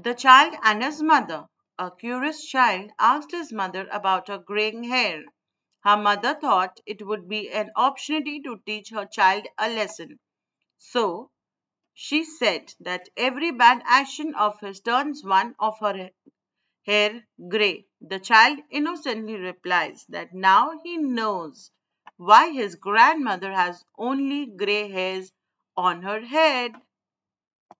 The child and his mother. A curious child asked his mother about her graying hair. Her mother thought it would be an opportunity to teach her child a lesson. So she said that every bad action of his turns one of her hair gray. The child innocently replies that now he knows why his grandmother has only gray hairs on her head.